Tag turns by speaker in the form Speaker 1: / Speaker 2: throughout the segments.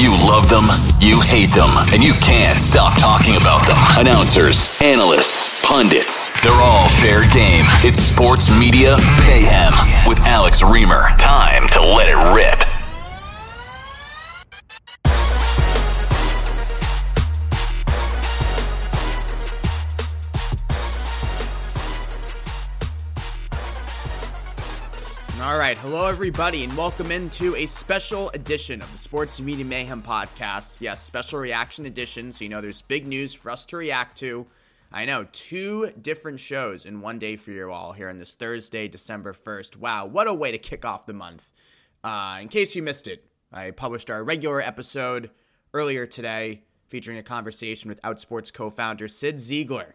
Speaker 1: You love them, you hate them, and you can't stop talking about them. Announcers, analysts, pundits, they're all fair game. It's Sports Media Mayhem with Alex Reimer. Time to let it rip.
Speaker 2: Right, hello everybody, and welcome into a special edition of the Sports Media Mayhem podcast. Yes, special reaction edition, so you know there's big news for us to react to. I know, two different shows in one day for you all here on this Thursday, December 1st. Wow, what a way to kick off the month. Uh, in case you missed it, I published our regular episode earlier today featuring a conversation with Outsports co founder Cyd Zeigler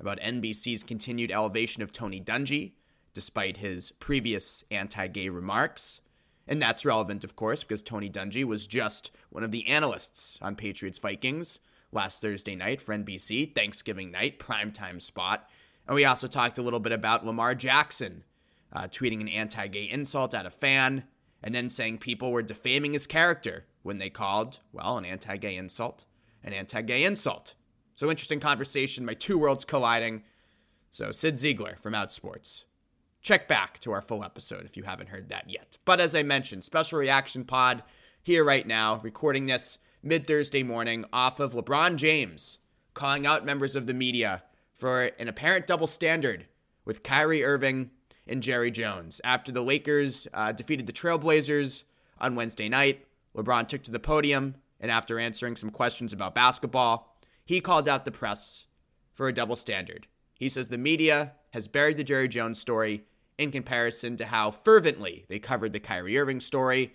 Speaker 2: about NBC's continued elevation of Tony Dungy despite his previous anti gay remarks. And that's relevant, of course, because Tony Dungy was just one of the analysts on Patriots Vikings last Thursday night for NBC, Thanksgiving night, primetime spot. And we also talked a little bit about Lamar Jackson uh, tweeting an anti gay insult at a fan and then saying people were defaming his character when they called, well, an anti gay insult, an anti gay insult. So, interesting conversation, my two worlds colliding. So, Cyd Zeigler from Outsports check back to our full episode if you haven't heard that yet. But as I mentioned, special reaction pod here right now, recording this mid Thursday morning off of LeBron James calling out members of the media for an apparent double standard with Kyrie Irving and Jerry Jones. After the Lakers uh, defeated the Trailblazers on Wednesday night, LeBron took to the podium and after answering some questions about basketball, he called out the press for a double standard. He says the media has buried the Jerry Jones story in comparison to how fervently they covered the Kyrie Irving story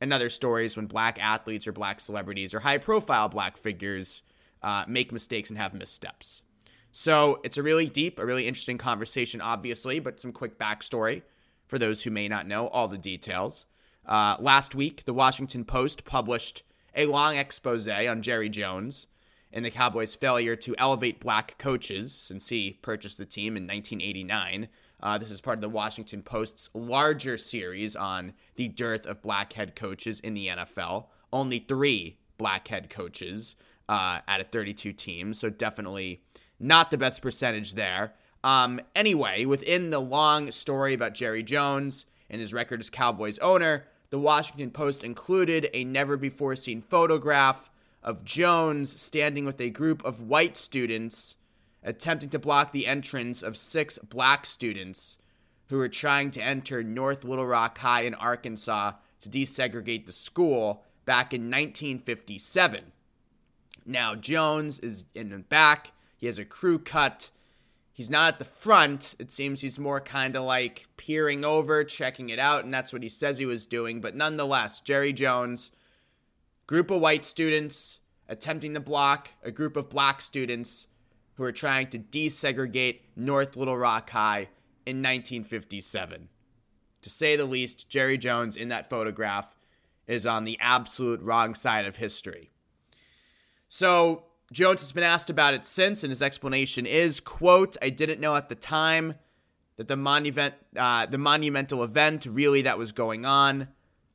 Speaker 2: and other stories when black athletes or black celebrities or high profile black figures uh, make mistakes and have missteps. So it's a really deep, a really interesting conversation, obviously, but some quick backstory for those who may not know all the details. Uh, last week, the Washington Post published a long expose on Jerry Jones and the Cowboys' failure to elevate black coaches since he purchased the team in 1989. Uh, this is part of the Washington Post's larger series on the dearth of black head coaches in the NFL. Only three black head coaches uh, out of 32 teams, so definitely not the best percentage there. Um, anyway, within the long story about Jerry Jones and his record as Cowboys owner, the Washington Post included a never before seen photograph of Jones standing with a group of white students attempting to block the entrance of six black students who were trying to enter North Little Rock High in Arkansas to desegregate the school back in 1957. Now, Jones is in the back. He has a crew cut. He's not at the front. It seems he's more kind of like peering over, checking it out, and that's what he says he was doing. But nonetheless, Jerry Jones, group of white students attempting to block a group of black students who were trying to desegregate North Little Rock High in 1957. To say the least, Jerry Jones in that photograph is on the absolute wrong side of history. So, Jones has been asked about it since, and his explanation is, quote, I didn't know at the time that the monument, uh, the monumental event really that was going on.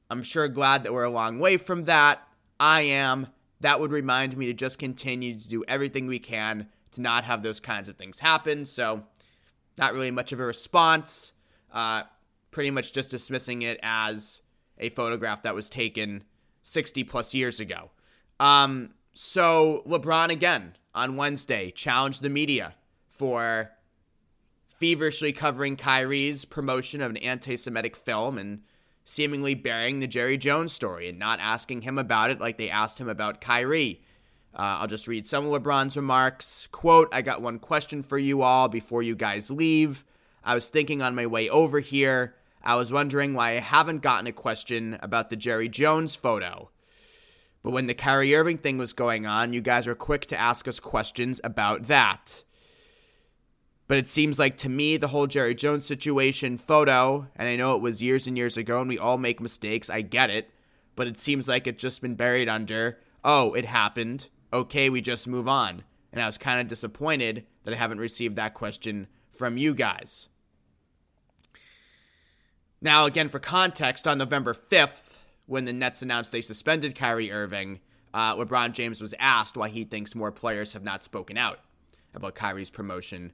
Speaker 2: I'm sure glad that we're a long way from that. I am. That would remind me to just continue to do everything we can to not have those kinds of things happen. So, not really much of a response. Uh, pretty much just dismissing it as a photograph that was taken 60 plus years ago. Um, so, LeBron again on Wednesday challenged the media for feverishly covering Kyrie's promotion of an anti Semitic film and seemingly burying the Jerry Jones story and not asking him about it like they asked him about Kyrie. Uh, I'll just read some of LeBron's remarks. Quote, I got one question for you all before you guys leave. I was thinking on my way over here. I was wondering why I haven't gotten a question about the Jerry Jones photo. But when the Kyrie Irving thing was going on, you guys were quick to ask us questions about that. But it seems like to me, the whole Jerry Jones situation photo, and I know it was years and years ago and we all make mistakes, I get it, but it seems like it's just been buried under, oh, it happened. Okay, we just move on. And I was kind of disappointed that I haven't received that question from you guys. Now, again, for context, on November 5th, when the Nets announced they suspended Kyrie Irving, uh, LeBron James was asked why he thinks more players have not spoken out about Kyrie's promotion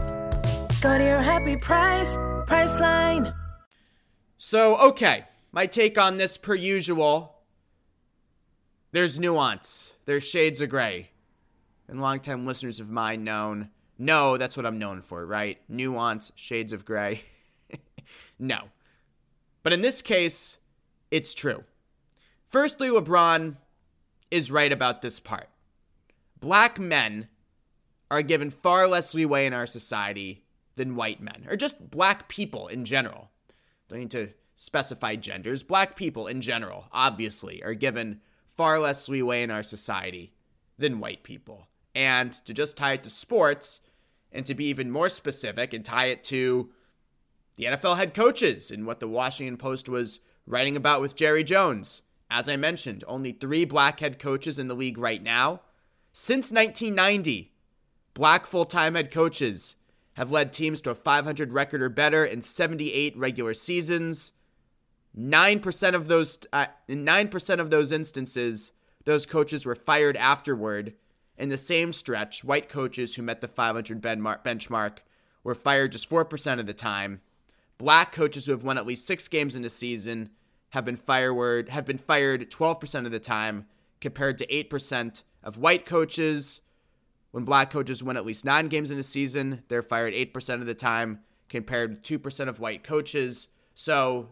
Speaker 3: Go to your happy price, Priceline.
Speaker 2: So, okay, my take on this, per usual, there's nuance, there's shades of gray. And longtime listeners of mine known know that's what I'm known for, right? Nuance, shades of gray. no. But in this case, it's true. Firstly, LeBron is right about this part. Black men are given far less leeway in our society than white men, or just black people in general. Don't need to specify genders. Black people in general, obviously, are given far less leeway in our society than white people. And to just tie it to sports, and to be even more specific and tie it to the NFL head coaches and what the Washington Post was writing about with Jerry Jones. As I mentioned, only three black head coaches in the league right now. Since 1990, black full time head coaches have led teams to a 500 record or better in 78 regular seasons. 9% of those uh, 9% of those instances those coaches were fired afterward. In the same stretch, white coaches who met the 500 benchmark were fired just 4% of the time. Black coaches who have won at least 6 games in a season have been fired have been fired 12% of the time compared to 8% of white coaches when black coaches win at least nine games in a season, they're fired 8% of the time compared to 2% of white coaches. So,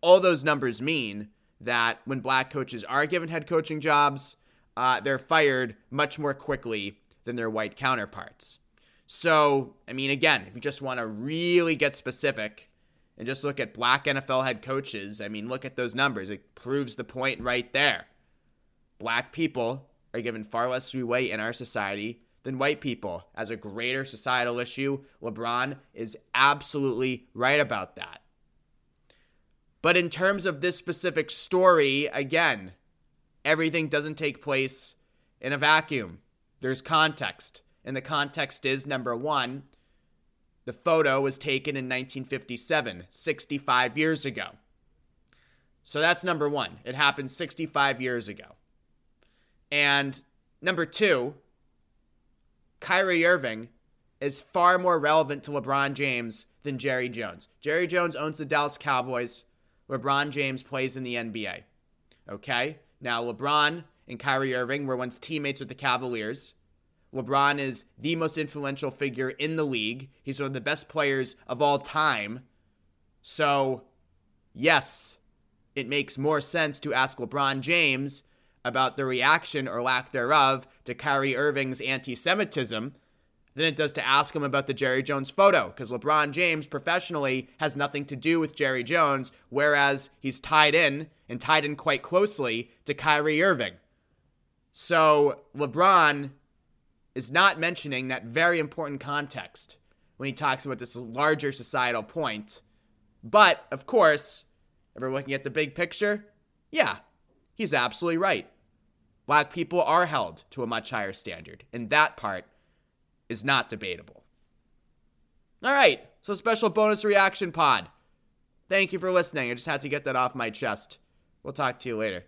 Speaker 2: all those numbers mean that when black coaches are given head coaching jobs, uh, they're fired much more quickly than their white counterparts. So, I mean, again, if you just want to really get specific and just look at black NFL head coaches, I mean, look at those numbers. It proves the point right there. Black people are given far less leeway in our society than white people as a greater societal issue. LeBron is absolutely right about that. But in terms of this specific story, again, everything doesn't take place in a vacuum. There's context. And the context is number one, the photo was taken in 1957, 65 years ago. So that's number one. It happened 65 years ago. And number two, Kyrie Irving is far more relevant to LeBron James than Jerry Jones. Jerry Jones owns the Dallas Cowboys. LeBron James plays in the NBA. Okay? Now, LeBron and Kyrie Irving were once teammates with the Cavaliers. LeBron is the most influential figure in the league. He's one of the best players of all time. So, yes, it makes more sense to ask LeBron James about the reaction or lack thereof to Kyrie Irving's anti Semitism than it does to ask him about the Jerry Jones photo, because LeBron James professionally has nothing to do with Jerry Jones, whereas he's tied in and tied in quite closely to Kyrie Irving. So LeBron is not mentioning that very important context when he talks about this larger societal point. But, of course, if we're looking at the big picture, yeah, he's absolutely right black people are held to a much higher standard, and that part is not debatable. All right, so special bonus reaction pod. Thank you for listening. I just had to get that off my chest We'll talk to you later.